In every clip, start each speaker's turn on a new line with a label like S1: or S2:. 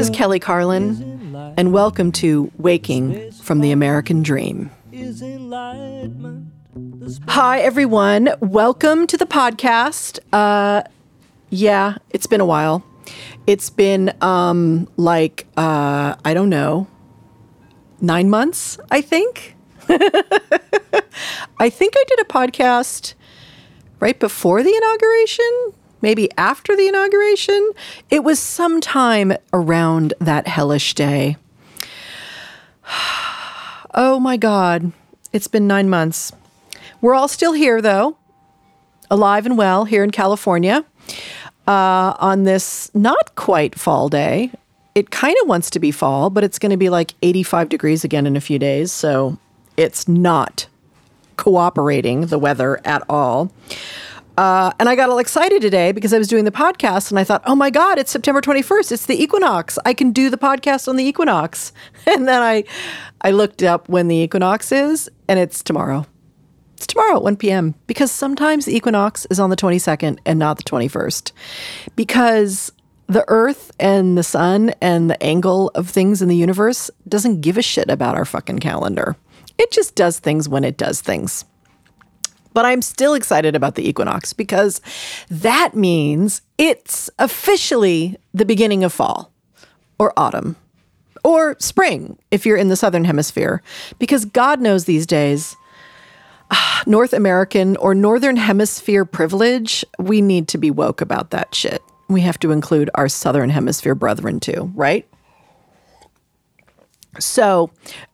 S1: This is Kelly Carlin, and welcome to Waking from the American Dream. Hi, everyone. Welcome to the podcast. Uh, yeah, it's been a while. It's been um, like, uh, I don't know, nine months, I think. I think I did a podcast right before the inauguration, maybe after the inauguration. It was sometime around that hellish day. Oh my God. It's been nine months. We're all still here, though, alive and well here in California uh, on this not quite fall day. It kind of wants to be fall, but it's going to be like 85 degrees again in a few days. So it's not cooperating, the weather at all. Uh, and I got all excited today because I was doing the podcast and I thought, oh my God, it's September 21st. It's the equinox. I can do the podcast on the equinox. And then I, I looked up when the equinox is and it's tomorrow. It's tomorrow at 1 p.m. because sometimes the equinox is on the 22nd and not the 21st. Because the earth and the sun and the angle of things in the universe doesn't give a shit about our fucking calendar. It just does things when it does things. But I'm still excited about the equinox because that means it's officially the beginning of fall or autumn or spring if you're in the southern hemisphere. Because God knows these days, ah, North American or northern hemisphere privilege, we need to be woke about that shit. We have to include our southern hemisphere brethren too, right? So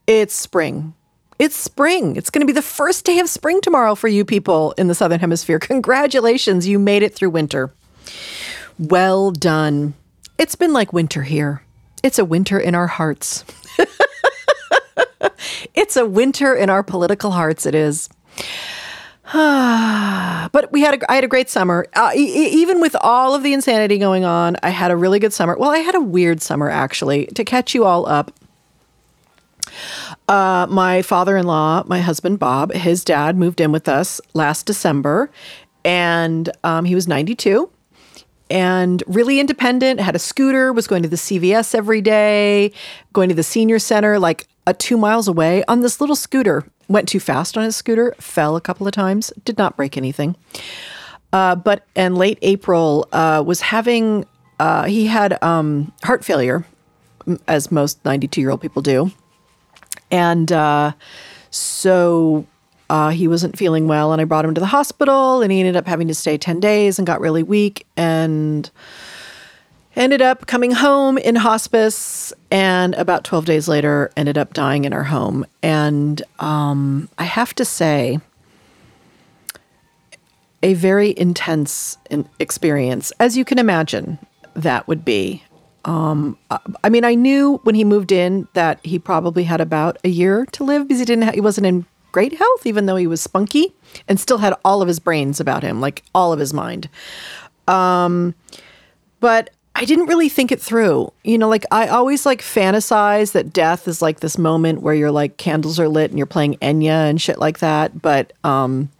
S1: it's spring. It's spring. It's going to be the first day of spring tomorrow for you people in the Southern Hemisphere. Congratulations, you made it through winter. Well done. It's been like winter here. It's a winter in our hearts. it's a winter in our political hearts, it is. but we had a, I had a great summer. Uh, e- even with all of the insanity going on, I had a really good summer. Well, I had a weird summer actually. To catch you all up, uh, my father in law, my husband Bob, his dad moved in with us last December, and um, he was 92 and really independent, had a scooter, was going to the CVS every day, going to the senior center like a two miles away on this little scooter. Went too fast on his scooter, fell a couple of times, did not break anything. Uh, but in late April, uh, was having, uh, he had um, heart failure, as most 92 year old people do. And uh, so uh, he wasn't feeling well, and I brought him to the hospital, and he ended up having to stay 10 days and got really weak and ended up coming home in hospice and about 12 days later ended up dying in our home. And um, i have to say a very intense experience as you can imagine that would be um, I mean, I knew when he moved in that he probably had about a year to live because he didn't. Ha- he wasn't in great health, even though he was spunky and still had all of his brains about him, like all of his mind. Um, but I didn't really think it through. You know, like I always like fantasize that death is like this moment where you're like candles are lit and you're playing Enya and shit like that. But um,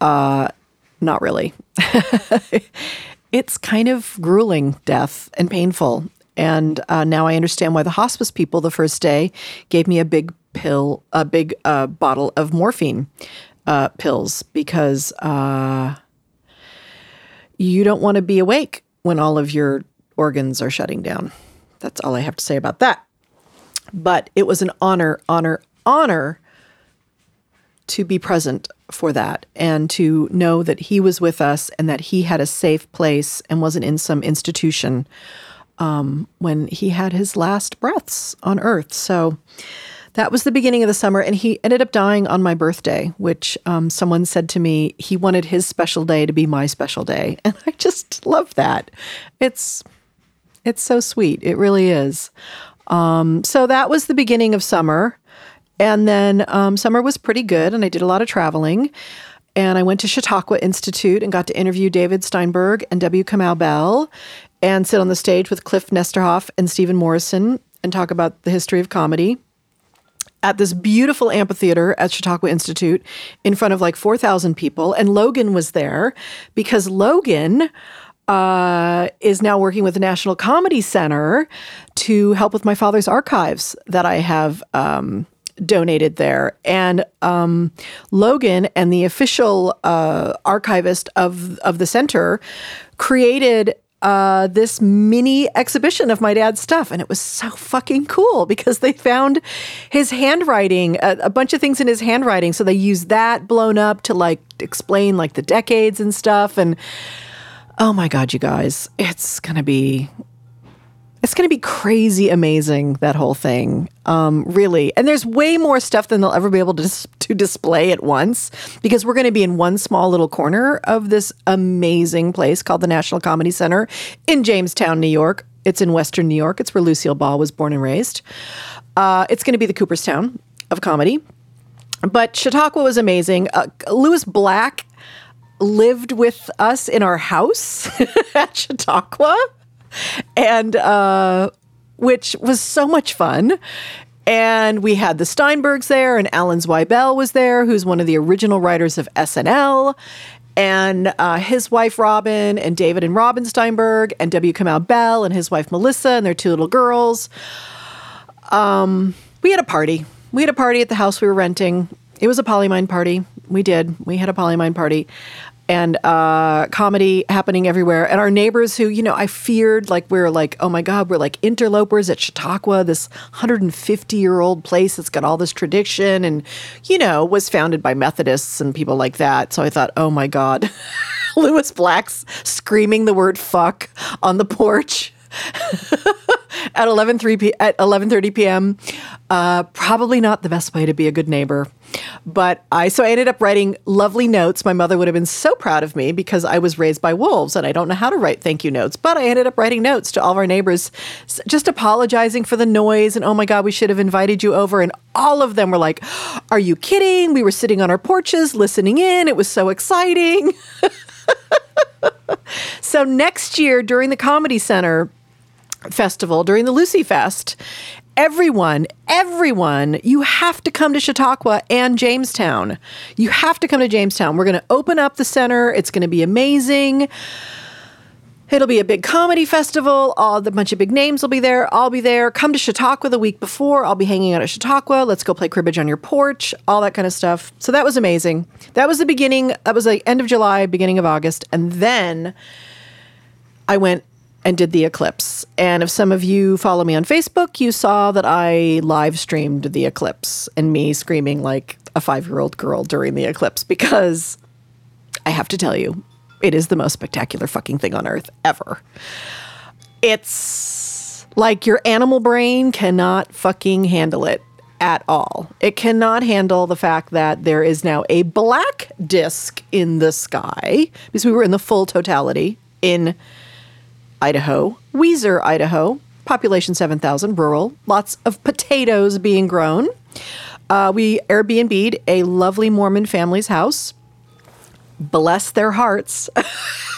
S1: uh, not really. it's kind of grueling death and painful. And uh, now I understand why the hospice people the first day gave me a big pill, a big uh, bottle of morphine uh, pills because uh, you don't want to be awake when all of your organs are shutting down. That's all I have to say about that. But it was an honor, honor, honor to be present for that and to know that he was with us and that he had a safe place and wasn't in some institution um, when he had his last breaths on earth. So that was the beginning of the summer. And he ended up dying on my birthday, which um, someone said to me he wanted his special day to be my special day. And I just love that. It's, it's so sweet. It really is. Um, so that was the beginning of summer. And then um, summer was pretty good, and I did a lot of traveling. And I went to Chautauqua Institute and got to interview David Steinberg and W. Kamau Bell and sit on the stage with Kliph Nesteroff and Stephen Morrison and talk about the history of comedy at this beautiful amphitheater at Chautauqua Institute in front of like 4,000 people. And Logan was there because Logan uh, is now working with the National Comedy Center to help with my father's archives that I have um, donated there. And um, Logan and the official uh, archivist of of the center created uh, this mini exhibition of my dad's stuff. And it was so fucking cool because they found his handwriting, a, a, bunch of things in his handwriting. So they used that blown up to like explain like the decades and stuff. And oh my God, you guys, it's going to be it's going to be crazy amazing that whole thing. Um, really. And there's way more stuff than they'll ever be able to, dis- to display at once because we're going to be in one small little corner of this amazing place called the national comedy center in jamestown new york. It's in western new york. It's where lucille ball was born and raised. Uh, it's going to be the cooperstown of comedy. But chautauqua was amazing. Uh, black lived with us in our house at chautauqua and uh, which was so much fun. And we had the Steinbergs there, and Alan Zweibel was there, who's one of the original writers of SNL, and uh, his wife Robin, and David and Robin Steinberg, and W. Kamau Bell, and his wife Melissa, and their two little girls. Um, we had a party. We had a party at the house we were renting. It was a polymine party. We did. We had a polymine party and uh, comedy happening everywhere. And our neighbors, who you know, I feared like we are like, oh my god, we're like interlopers at Chautauqua, this 150 year old place that's got all this tradition, and you know, was founded by Methodists and people like that. So I thought, oh my god, Lewis Black's screaming the word "fuck" on the porch. at 11 3 p- at 11:30 p.m. Uh, probably not the best way to be a good neighbor. But I so I ended up writing lovely notes. My mother would have been so proud of me because I was raised by wolves and I don't know how to write thank you notes. But I ended up writing notes to all of our neighbors, just apologizing for the noise and oh my god, we should have invited you over. And all of them were like, "Are you kidding? We were sitting on our porches listening in. It was so exciting." so next year during the Comedy Center festival during the Lucy Fest. Everyone, everyone, you have to come to Chautauqua and Jamestown. You have to come to Jamestown. We're going to open up the center. It's going to be amazing. It'll be a big comedy festival. All the bunch of big names will be there. I'll be there. Come to Chautauqua the week before. I'll be hanging out at Chautauqua. Let's go play cribbage on your porch. All that kind of stuff. So that was amazing. That was the beginning. That was like end of July, beginning of August, and then I went and did the eclipse. And if some of you follow me on Facebook, you saw that I live streamed the eclipse and me screaming like a five year old girl during the eclipse because I have to tell you, it is the most spectacular fucking thing on earth ever. It's like your animal brain cannot fucking handle it at all. It cannot handle the fact that there is now a black disc in the sky because we were in the full totality in Idaho, Weiser, Idaho, population 7,000, rural, lots of potatoes being grown. Uh, we Airbnb'd a lovely Mormon family's house. Bless their hearts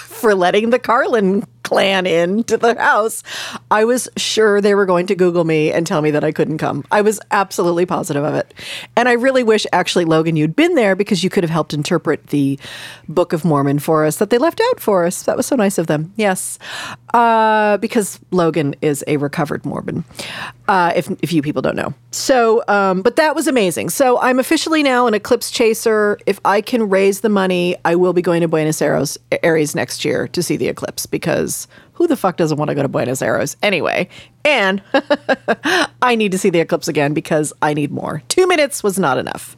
S1: for letting the Carlin clan into the house, I was sure they were going to Google me and tell me that I couldn't come. I was absolutely positive of it. And I really wish, actually, Logan, you'd been there because you could have helped interpret the Book of Mormon for us that they left out for us. That was so nice of them. Yes. Uh, because Logan is a recovered Mormon, uh, if, if you people don't know. So, um, but that was amazing. So I'm officially now an eclipse chaser. If I can raise the money, I will be going to Buenos Aires, next year to see the eclipse because who the fuck doesn't want to go to Buenos Aires anyway? And I need to see the eclipse again because I need more. Two minutes was not enough.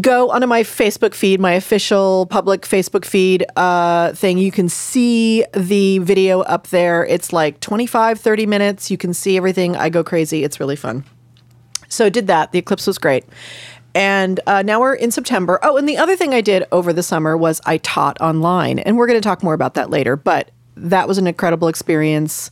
S1: Go onto my Facebook feed, my official public Facebook feed uh, thing. You can see the video up there. It's like 25, 30 minutes. You can see everything. I go crazy. It's really fun. So, did that. The eclipse was great. And uh, now we're in September. Oh, and the other thing I did over the summer was I taught online. And we're going to talk more about that later. But that was an incredible experience.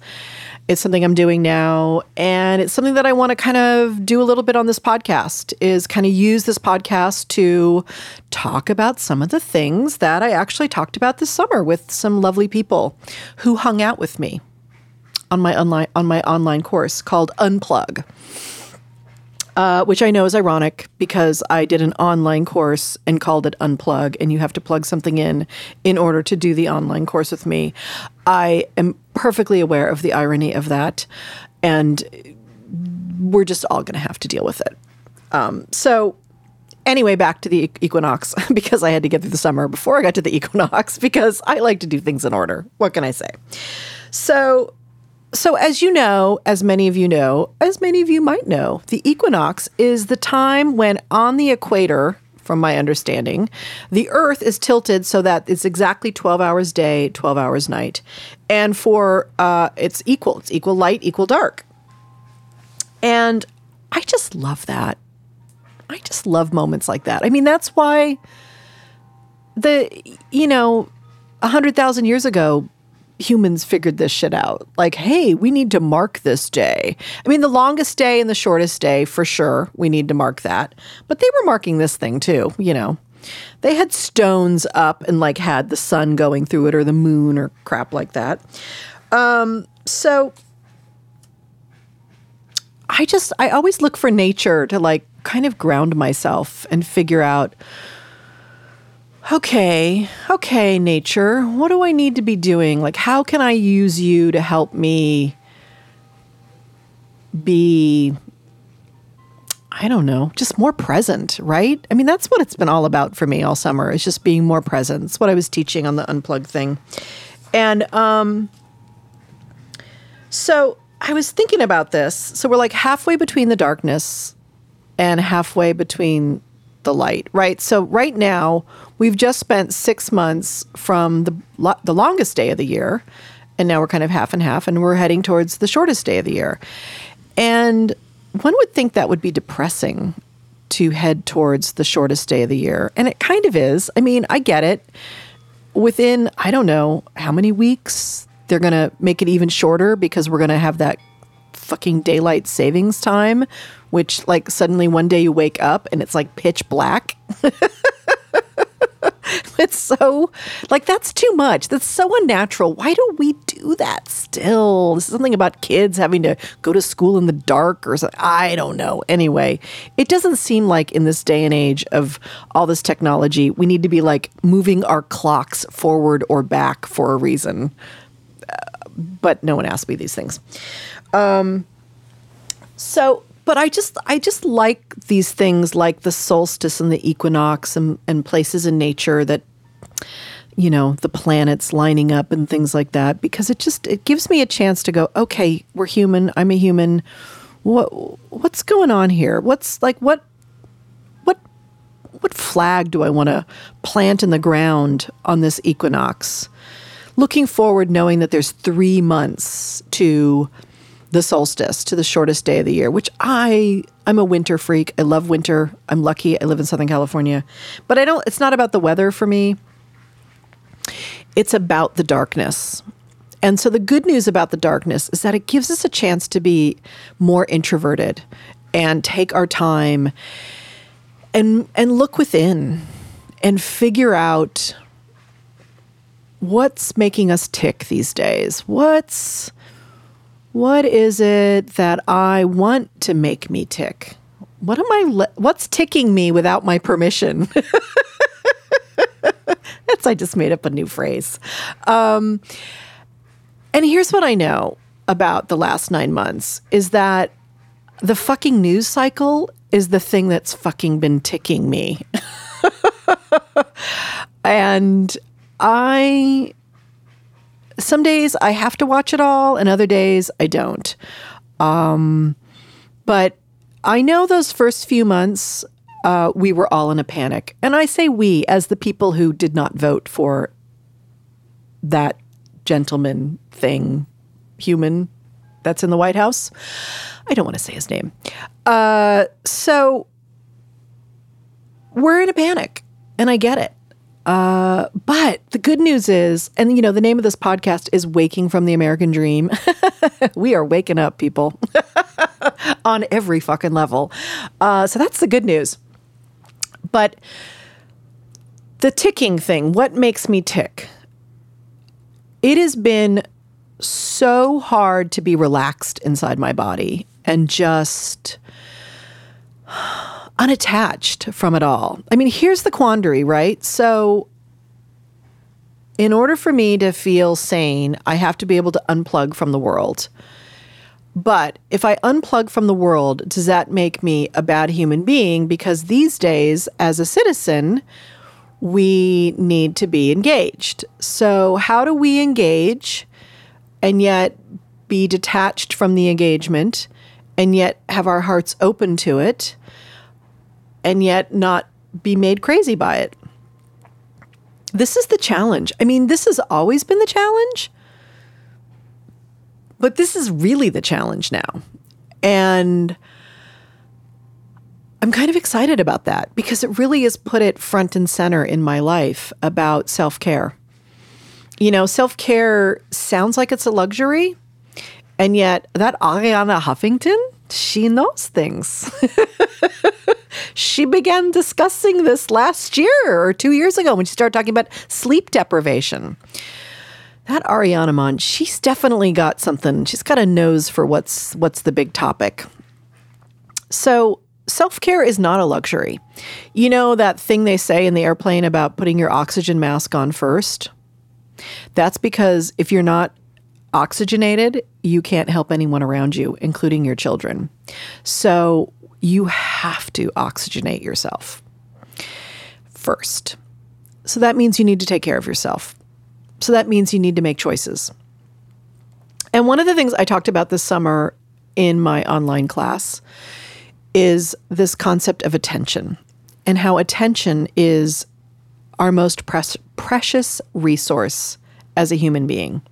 S1: It's something I'm doing now, and it's something that I want to kind of do a little bit on this podcast. Is kind of use this podcast to talk about some of the things that I actually talked about this summer with some lovely people who hung out with me on my online on my online course called Unplug. Uh, which I know is ironic because I did an online course and called it Unplug, and you have to plug something in in order to do the online course with me. I am perfectly aware of the irony of that, and we're just all going to have to deal with it. Um, so, anyway, back to the equinox because I had to get through the summer before I got to the equinox because I like to do things in order. What can I say? So, so, as you know, as many of you know, as many of you might know, the equinox is the time when on the equator, from my understanding, the Earth is tilted so that it's exactly 12 hours day, 12 hours night. And for uh, it's equal, it's equal light, equal dark. And I just love that. I just love moments like that. I mean, that's why the, you know, 100,000 years ago, humans figured this shit out. Like, hey, we need to mark this day. I mean, the longest day and the shortest day, for sure, we need to mark that. But they were marking this thing too, you know. They had stones up and like had the sun going through it or the moon or crap like that. Um, so I just, I always look for nature to like kind of ground myself and figure out okay, okay, nature, what do I need to be doing? Like, how can I use you to help me be, I don't know, just more present, right? I mean, that's what it's been all about for me all summer, is just being more present. It's what I was teaching on the unplugged thing. And um, so I was thinking about this. So we're like halfway between the darkness and halfway between the light, right? So right now, we've just spent six months from the lo- the longest day of the year, and now we're kind of half and half, and we're heading towards the shortest day of the year. And one would think that would be depressing to head towards the shortest day of the year, and it kind of is. I mean, I get it. Within I don't know how many weeks they're going to make it even shorter because we're going to have that fucking daylight savings time, which like suddenly one day you wake up and it's like pitch black. it's so like that's too much. That's so unnatural. Why do we do that still? This is something about kids having to go to school in the dark or something. I don't know. Anyway, it doesn't seem like in this day and age of all this technology, we need to be like moving our clocks forward or back for a reason. Uh, but no one asked me these things. Um, so, but I just I just like these things like the solstice and the equinox and, and places in nature that you know the planets lining up and things like that because it just it gives me a chance to go okay we're human i'm a human. What what's going on here? What's like what what what flag do i want to plant in the ground on this equinox? Looking forward knowing that there's 3 months to the solstice to the shortest day of the year, which I I'm a winter freak. I love winter. I'm lucky I live in Southern California. But I don't it's not about the weather for me. It's about the darkness. And so the good news about the darkness is that it gives us a chance to be more introverted and take our time and and look within and figure out what's making us tick these days. What's what is it that I want to make me tick? What am I le- what's ticking me without my permission? That's I just made up a new phrase. Um, and here's what I know about the last 9 months is that the fucking news cycle is the thing that's fucking been ticking me. and I some days I have to watch it all, and other days I don't. Um, but I know those first few months, uh, we were all in a panic. And I say we as the people who did not vote for that gentleman thing, human that's in the White House. I don't want to say his name. Uh, so we're in a panic, and I get it. Uh, but the good news is, and you know, the name of this podcast is Waking from the American Dream. we are waking up, people, on every fucking level. Uh, so that's the good news. But the ticking thing, what makes me tick? It has been so hard to be relaxed inside my body and just unattached from it all. I mean, here's the quandary, right? So, in order for me to feel sane, I have to be able to unplug from the world. But if I unplug from the world, does that make me a bad human being? Because these days, as a citizen, we need to be engaged. So, how do we engage and yet be detached from the engagement and yet have our hearts open to it and yet not be made crazy by it? This is the challenge. I mean, this has always been the challenge, but this is really the challenge now. And I'm kind of excited about that because it really has put it front and center in my life about self care. You know, self care sounds like it's a luxury, and yet that Arianna Huffington, she knows things. she began discussing this last year or two years ago when she started talking about sleep deprivation. That Arianna Mon, she's definitely got something. She's got a nose for what's what's the big topic. So self care is not a luxury. You know that thing they say in the airplane about putting your oxygen mask on first? That's because if you're not oxygenated, you can't help anyone around you, including your children. So you have to oxygenate yourself first. So that means you need to take care of yourself. So that means you need to make choices. And one of the things I talked about this summer in my online class is this concept of attention and how attention is our most precious resource as a human being.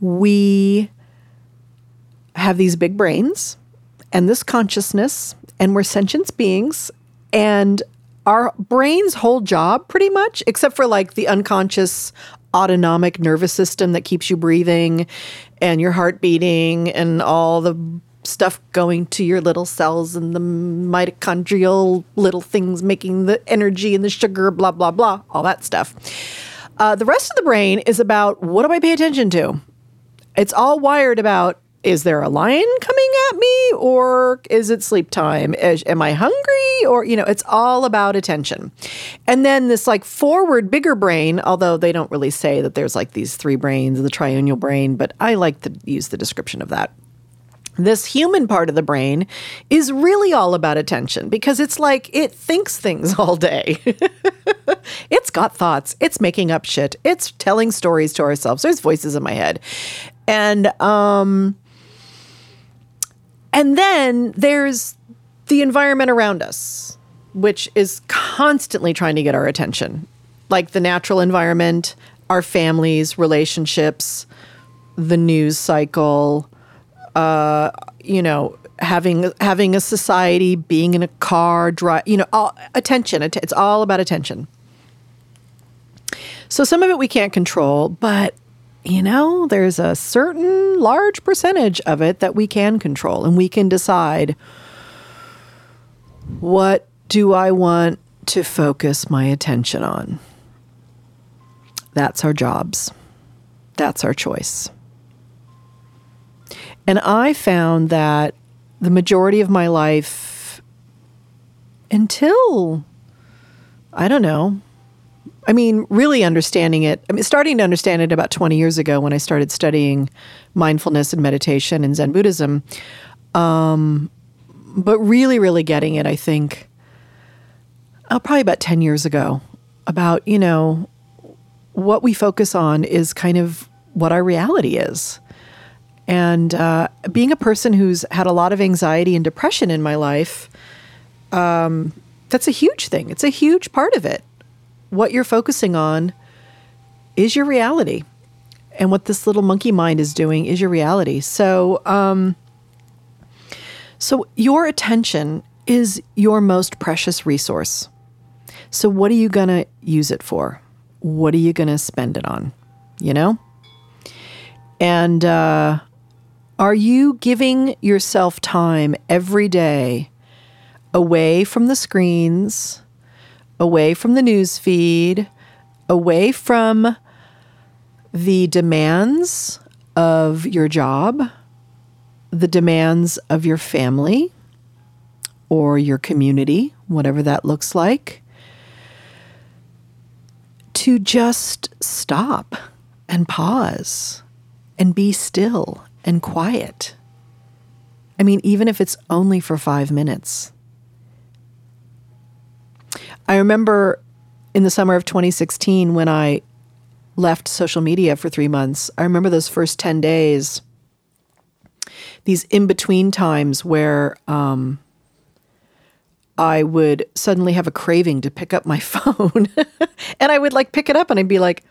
S1: We have these big brains and this consciousness, and we're sentient beings, and our brain's whole job, pretty much, except for like the unconscious autonomic nervous system that keeps you breathing and your heart beating and all the stuff going to your little cells and the mitochondrial little things making the energy and the sugar, blah, blah, blah, all that stuff. Uh, the rest of the brain is about what do I pay attention to? It's all wired about is there a lion coming me or is it sleep time? Is, am I hungry? Or, you know, it's all about attention. And then this like forward, bigger brain, although they don't really say that there's like these three brains, the triune brain, but I like to use the description of that this human part of the brain is really all about attention because it's like it thinks things all day. it's got thoughts, it's making up shit, it's telling stories to ourselves. There's voices in my head. And um and then there's the environment around us, which is constantly trying to get our attention. Like the natural environment, our families, relationships, the news cycle, uh, you know, having having a society, being in a car, drive, you know, all, attention. It's all about attention. So some of it we can't control, but you know, there's a certain large percentage of it that we can control, and we can decide what do I want to focus my attention on. That's our jobs. That's our choice. And I found that the majority of my life, until I don't know, I mean, really understanding it, I mean, starting to understand it about 20 years ago when I started studying mindfulness and meditation and Zen Buddhism. Um, but really, really getting it, I think, uh, probably about 10 years ago, about, you know, what we focus on is kind of what our reality is. And uh, being a person who's had a lot of anxiety and depression in my life, um, that's a huge thing. It's a huge part of it. What you're focusing on is your reality. And what this little monkey mind is doing is your reality. So, um, so your attention is your most precious resource. So, what are you going to use it for? What are you going to spend it on? You know? And uh, are you giving yourself time every day away from the screens, away from the news feed, away from the demands of your job, the demands of your family, or your community, whatever that looks like, to just stop and pause and be still and quiet. I mean, even if it's only for five minutes. I remember in the summer of 2016 when I left social media for three months, I remember those first 10 days, these in between times where um, I would suddenly have a craving to pick up my phone. and I would like pick it up and I'd be like,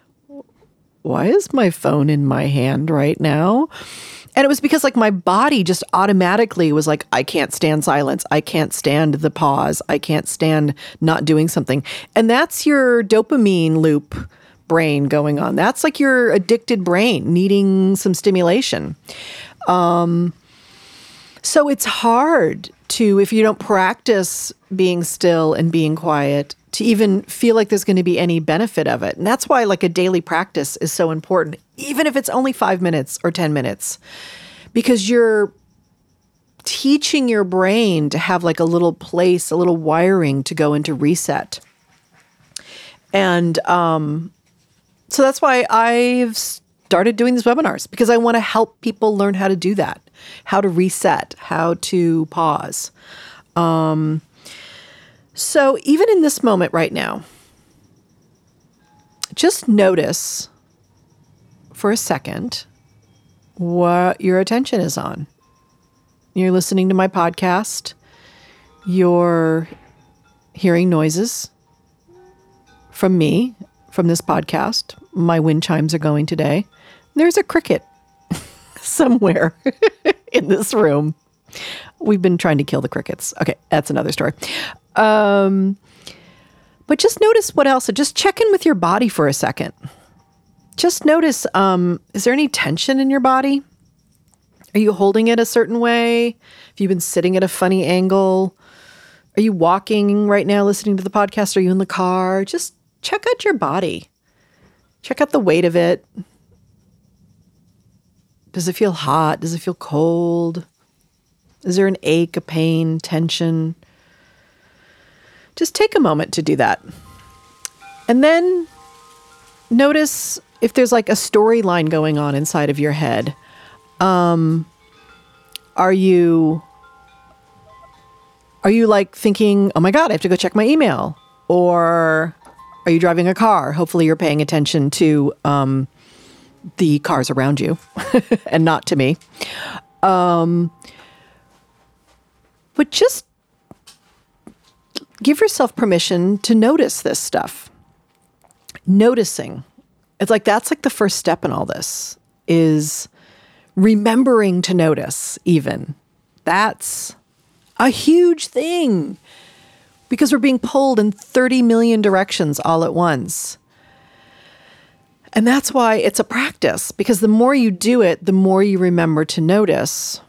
S1: why is my phone in my hand right now? And it was because like my body just automatically was like, I can't stand silence. I can't stand the pause. I can't stand not doing something. And that's your dopamine loop brain going on. That's like your addicted brain needing some stimulation. Um, so it's hard to, if you don't practice being still and being quiet, to even feel like there's going to be any benefit of it. And that's why, like, a daily practice is so important, even if it's only five minutes or 10 minutes, because you're teaching your brain to have like a little place, a little wiring to go into reset. And um, so that's why I've started doing these webinars because I want to help people learn how to do that, how to reset, how to pause. Um, so even in this moment right now, just notice for a second what your attention is on. You're listening to my podcast, you're hearing noises from me, from this podcast. My wind chimes are going today. There's a cricket somewhere in this room. We've been trying to kill the crickets. Okay, that's another story. Um, but just notice what else. Just check in with your body for a second. Just notice um, is there any tension in your body? Are you holding it a certain way? Have you been sitting at a funny angle? Are you walking right now listening to the podcast? Are you in the car? Just check out your body. Check out the weight of it. Does it feel hot? Does it feel cold? Is there an ache, a pain, tension? Just take a moment to do that. And then notice if there's like a storyline going on inside of your head. Um, are you are you like thinking, "Oh my god, I have to go check my email?" Or are you driving a car? Hopefully you're paying attention to um, the cars around you and not to me. Um, but just give yourself permission to notice this stuff. Noticing. It's like that's like the first step in all this is remembering to notice even. That's a huge thing because we're being pulled in 30 million directions all at once. And that's why it's a practice because the more you do it, the more you remember to notice.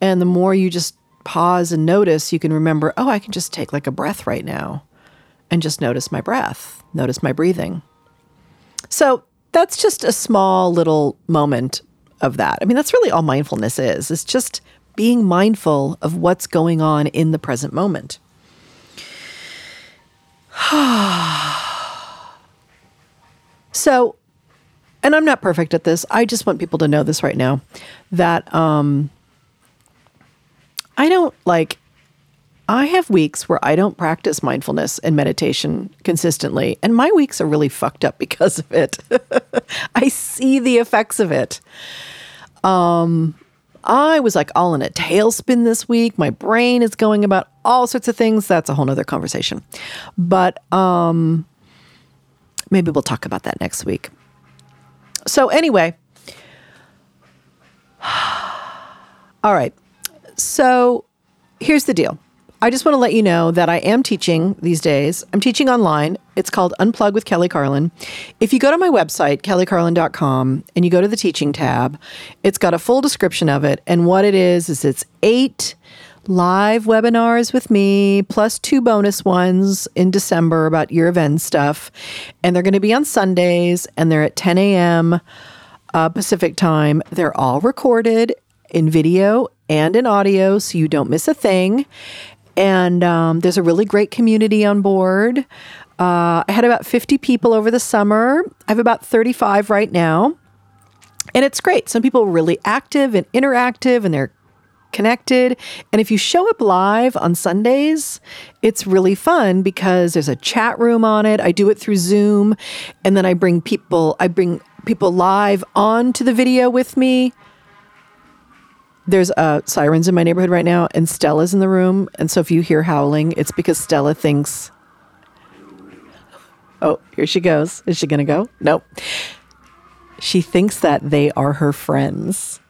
S1: And the more you just pause and notice, you can remember, oh, I can just take like a breath right now and just notice my breath, notice my breathing. So that's just a small little moment of that. I mean, that's really all mindfulness is. It's just being mindful of what's going on in the present moment. so, and I'm not perfect at this. I just want people to know this right now that um, I don't like, I have weeks where I don't practice mindfulness and meditation consistently, and my weeks are really fucked up because of it. I see the effects of it. Um, I was like all in a tailspin this week. My brain is going about all sorts of things. That's a whole nother conversation. But um, maybe we'll talk about that next week. So, anyway, all right. So here's the deal. I just want to let you know that I am teaching these days. I'm teaching online. It's called Unplug with Kelly Carlin. If you go to my website, kellycarlin.com, and you go to the teaching tab, it's got a full description of it. And what it is, is it's eight live webinars with me, plus two bonus ones in December about year end stuff. And they're going to be on Sundays, and they're at 10 a.m. Uh, Pacific time. They're all recorded in video and in audio so you don't miss a thing. And um, there's a really great community on board. Uh, I had about 50 people over the summer. I have about 35 right now. And it's great. Some people are really active and interactive and they're connected. And if you show up live on Sundays, it's really fun because there's a chat room on it. I do it through Zoom and then I bring people I bring people live onto the video with me. There's uh, sirens in my neighborhood right now, and Stella's in the room. And so if you hear howling, it's because Stella thinks, oh, here she goes. Is she going to go? Nope. She thinks that they are her friends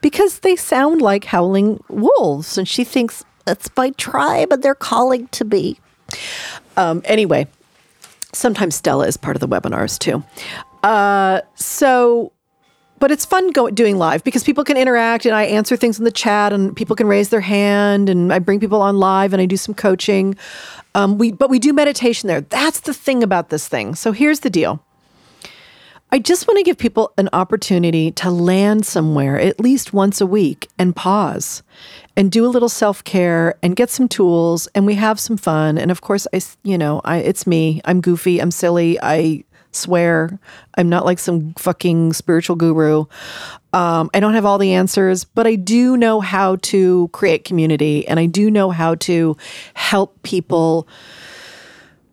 S1: because they sound like howling wolves. And she thinks that's my tribe and they're calling to me. Um, anyway, sometimes Stella is part of the webinars too. Uh, so, but it's fun go, doing live because people can interact and I answer things in the chat and people can raise their hand and I bring people on live and I do some coaching. Um, we, but we do meditation there. That's the thing about this thing. So here's the deal. I just want to give people an opportunity to land somewhere at least once a week and pause and do a little self-care and get some tools and we have some fun and of course I you know I it's me I'm goofy I'm silly I swear I'm not like some fucking spiritual guru um, I don't have all the answers but I do know how to create community and I do know how to help people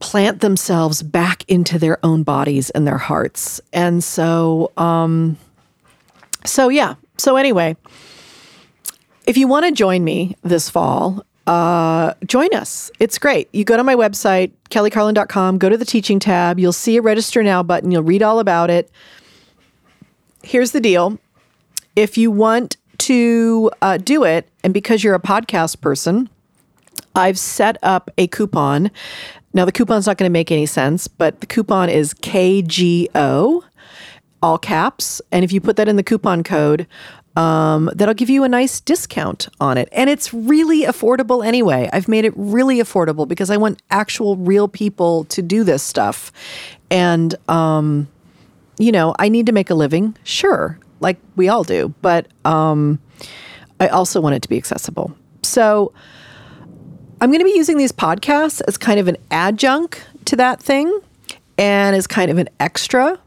S1: plant themselves back into their own bodies and their hearts. And so, um, so yeah. So anyway, if you want to join me this fall, uh, join us. It's great. You go to my website, kellycarlin.com, go to the teaching tab. You'll see a register now button. You'll read all about it. Here's the deal. If you want to uh, do it, and because you're a podcast person, I've set up a coupon now, the coupon's not going to make any sense, but the coupon is KGO, all caps. And if you put that in the coupon code, um, that'll give you a nice discount on it. And it's really affordable anyway. I've made it really affordable because I want actual real people to do this stuff. And, um, you know, I need to make a living, sure, like we all do, but um, I also want it to be accessible. So, I'm going to be using these podcasts as kind of an adjunct to that thing and as kind of an extra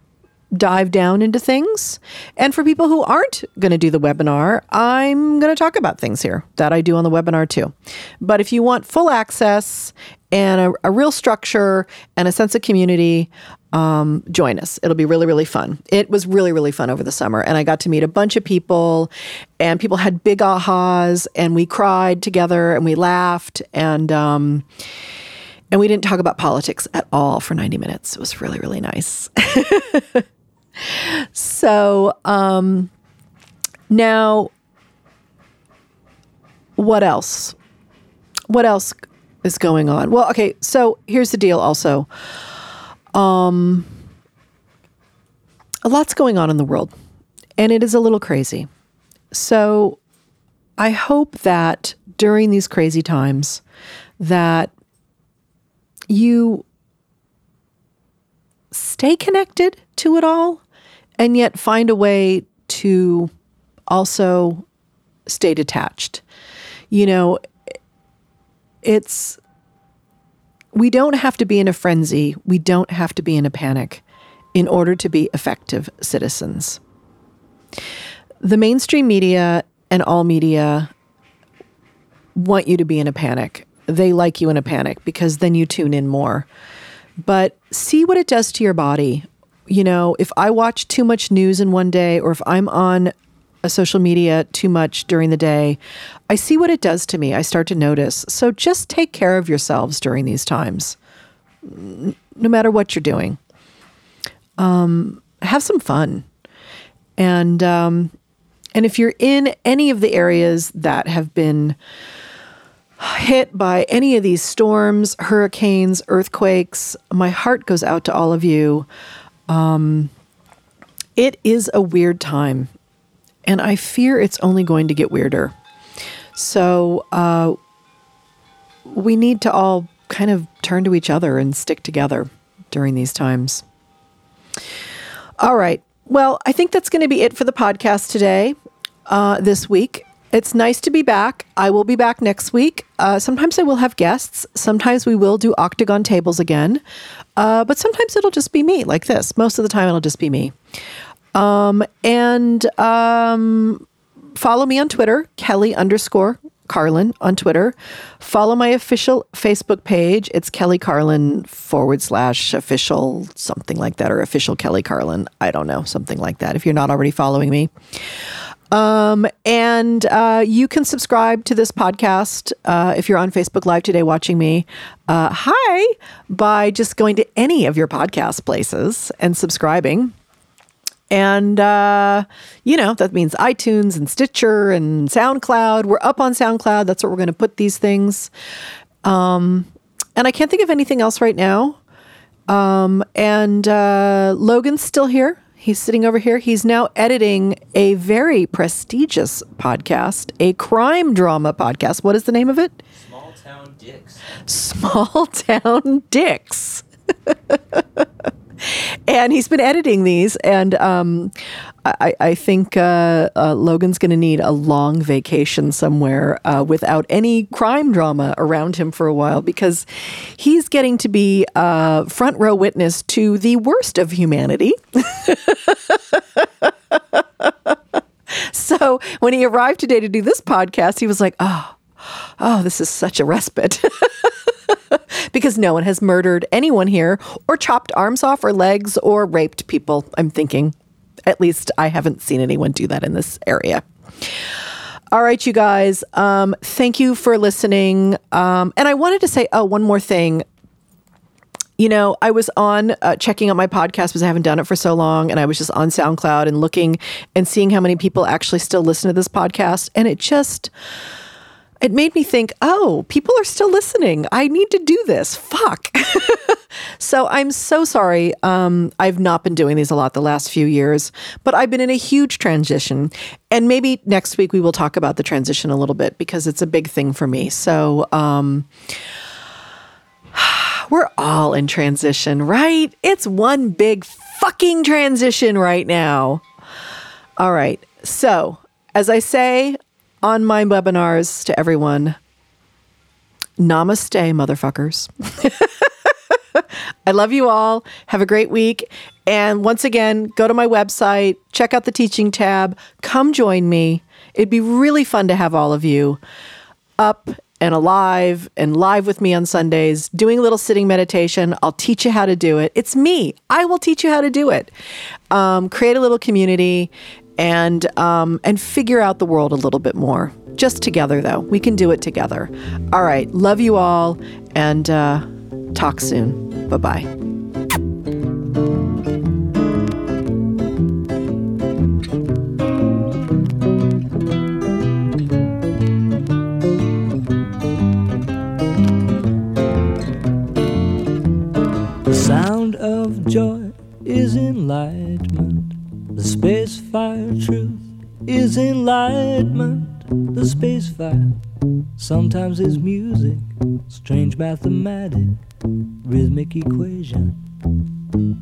S1: dive down into things. And for people who aren't going to do the webinar, I'm going to talk about things here that I do on the webinar too. But if you want full access and a, a real structure and a sense of community, um, join us. It'll be really, really fun. It was really, really fun over the summer. And I got to meet a bunch of people, and people had big ahas, and we cried together and we laughed. And, um, and we didn't talk about politics at all for 90 minutes. It was really, really nice. so, um, now, what else? What else is going on? Well, okay, so here's the deal also. Um, a lot's going on in the world, and it is a little crazy. So I hope that during these crazy times that you stay connected to it all and yet find a way to also stay detached. You know, it's we don't have to be in a frenzy, we don't have to be in a panic in order to be effective citizens. The mainstream media and all media want you to be in a panic. They like you in a panic because then you tune in more. But see what it does to your body. You know, if I watch too much news in one day or if I'm on a social media too much during the day, I see what it does to me. I start to notice. So just take care of yourselves during these times, no matter what you're doing. Um, have some fun, and um, and if you're in any of the areas that have been hit by any of these storms, hurricanes, earthquakes, my heart goes out to all of you. Um, it is a weird time and I fear it's only going to get weirder. So uh, we need to all kind of turn to each other and stick together during these times. All right. Well, I think that's going to be it for the podcast today, uh, this week. It's nice to be back. I will be back next week. Uh, sometimes I will have guests. Sometimes we will do octagon tables again. Uh, but sometimes it'll just be me, like this. Most of the time, it'll just be me. Um, and um, follow me on Twitter, Kelly underscore Carlin on Twitter. Follow my official Facebook page. It's Kelly Carlin forward slash official, something like that, or official Kelly Carlin. I don't know, something like that, if you're not already following me. Um, and uh, you can subscribe to this podcast uh, if you're on Facebook Live today watching me. Uh, hi, by just going to any of your podcast places and subscribing. And, uh, you know, that means iTunes and Stitcher and SoundCloud. We're up on SoundCloud. That's where we're going to put these things. Um, and I can't think of anything else right now. Um, and uh, Logan's still here. He's sitting over here. He's now editing a very prestigious podcast, a crime drama podcast. What is the name of it?
S2: Small Town Dicks.
S1: Small Town Dicks. and he's been editing these, and um, I, I, think uh, uh, Logan's going to need a long vacation somewhere uh, without any crime drama around him for a while because he's getting to be a front row witness to the worst of humanity. so when he arrived today to do this podcast, he was like, "Oh, oh, this is such a respite." because no one has murdered anyone here or chopped arms off or legs or raped people, I'm thinking. At least I haven't seen anyone do that in this area. All right, you guys. Um, thank you for listening. Um, and I wanted to say, oh, one more thing. You know, I was on uh, checking out my podcast because I haven't done it for so long, and I was just on SoundCloud and looking and seeing how many people actually still listen to this podcast, and it just it made me think, oh, people are still listening. I need to do this. Fuck. so I'm so sorry. Um, I've not been doing these a lot the last few years, but I've been in a huge transition. And maybe next week we will talk about the transition a little bit because it's a big thing for me. So, um, we're all in transition, right? It's one big fucking transition right now. All right. So, as I say on my webinars to everyone Namaste, motherfuckers. I love you all. Have a great week. And once again, go to my website, check out the teaching tab, come join me. It'd be really fun to have all of you up and alive and live with me on Sundays, doing a little sitting meditation. I'll teach you how to do it. It's me. I will teach you how to do it. Um, create a little community and um, and figure out the world a little bit more. Just together, though, we can do it together. All right, love you all, and uh, talk soon. Bye bye.
S3: Sometimes is music, strange mathematic, rhythmic equation.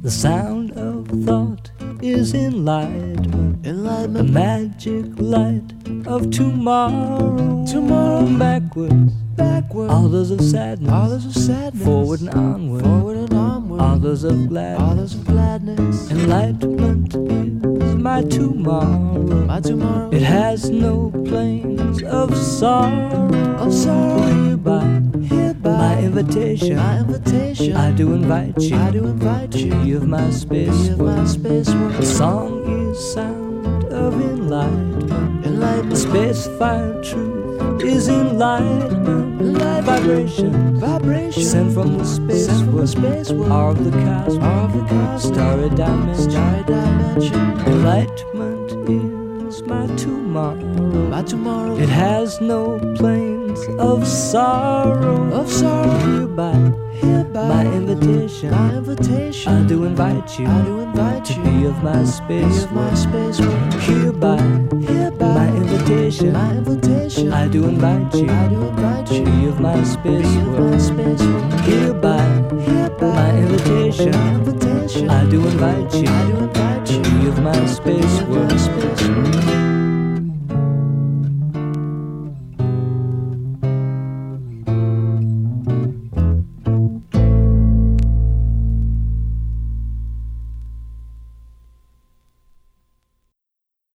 S3: The sound of thought is enlightenment, enlightenment. the magic light of tomorrow. Tomorrow backwards, backwards. Others of sadness, others of sadness. Forward and onward, forward and onward. Others of gladness, others of gladness. Enlightenment is my tomorrow. My tomorrow. It has no planes of sorrow, of sorrow. Hereby, hereby. My invitation, my invitation. I do invite you, I do invite you. Be of my space, of my space. The song is sound of enlightenment, enlightenment. Space fire truth is enlightenment, light. Vibration, vibration. Sent from the space, sent from the space world, of the cosmos, of the cosmos, starry dimension, starry dimension. Enlightenment is my tomorrow, my tomorrow. It has no planes of sorrow, of sorrow. Hereby, hereby, my invitation, my invitation. I do invite you, I do invite to you be of my space, of my space. Hereby, hereby, my invitation, my invitation. I do invite you, I do invite you. Be of my space, of my space. Hereby, hereby, my invitation, my invitation. I do invite you, I do invite you. To be of my space.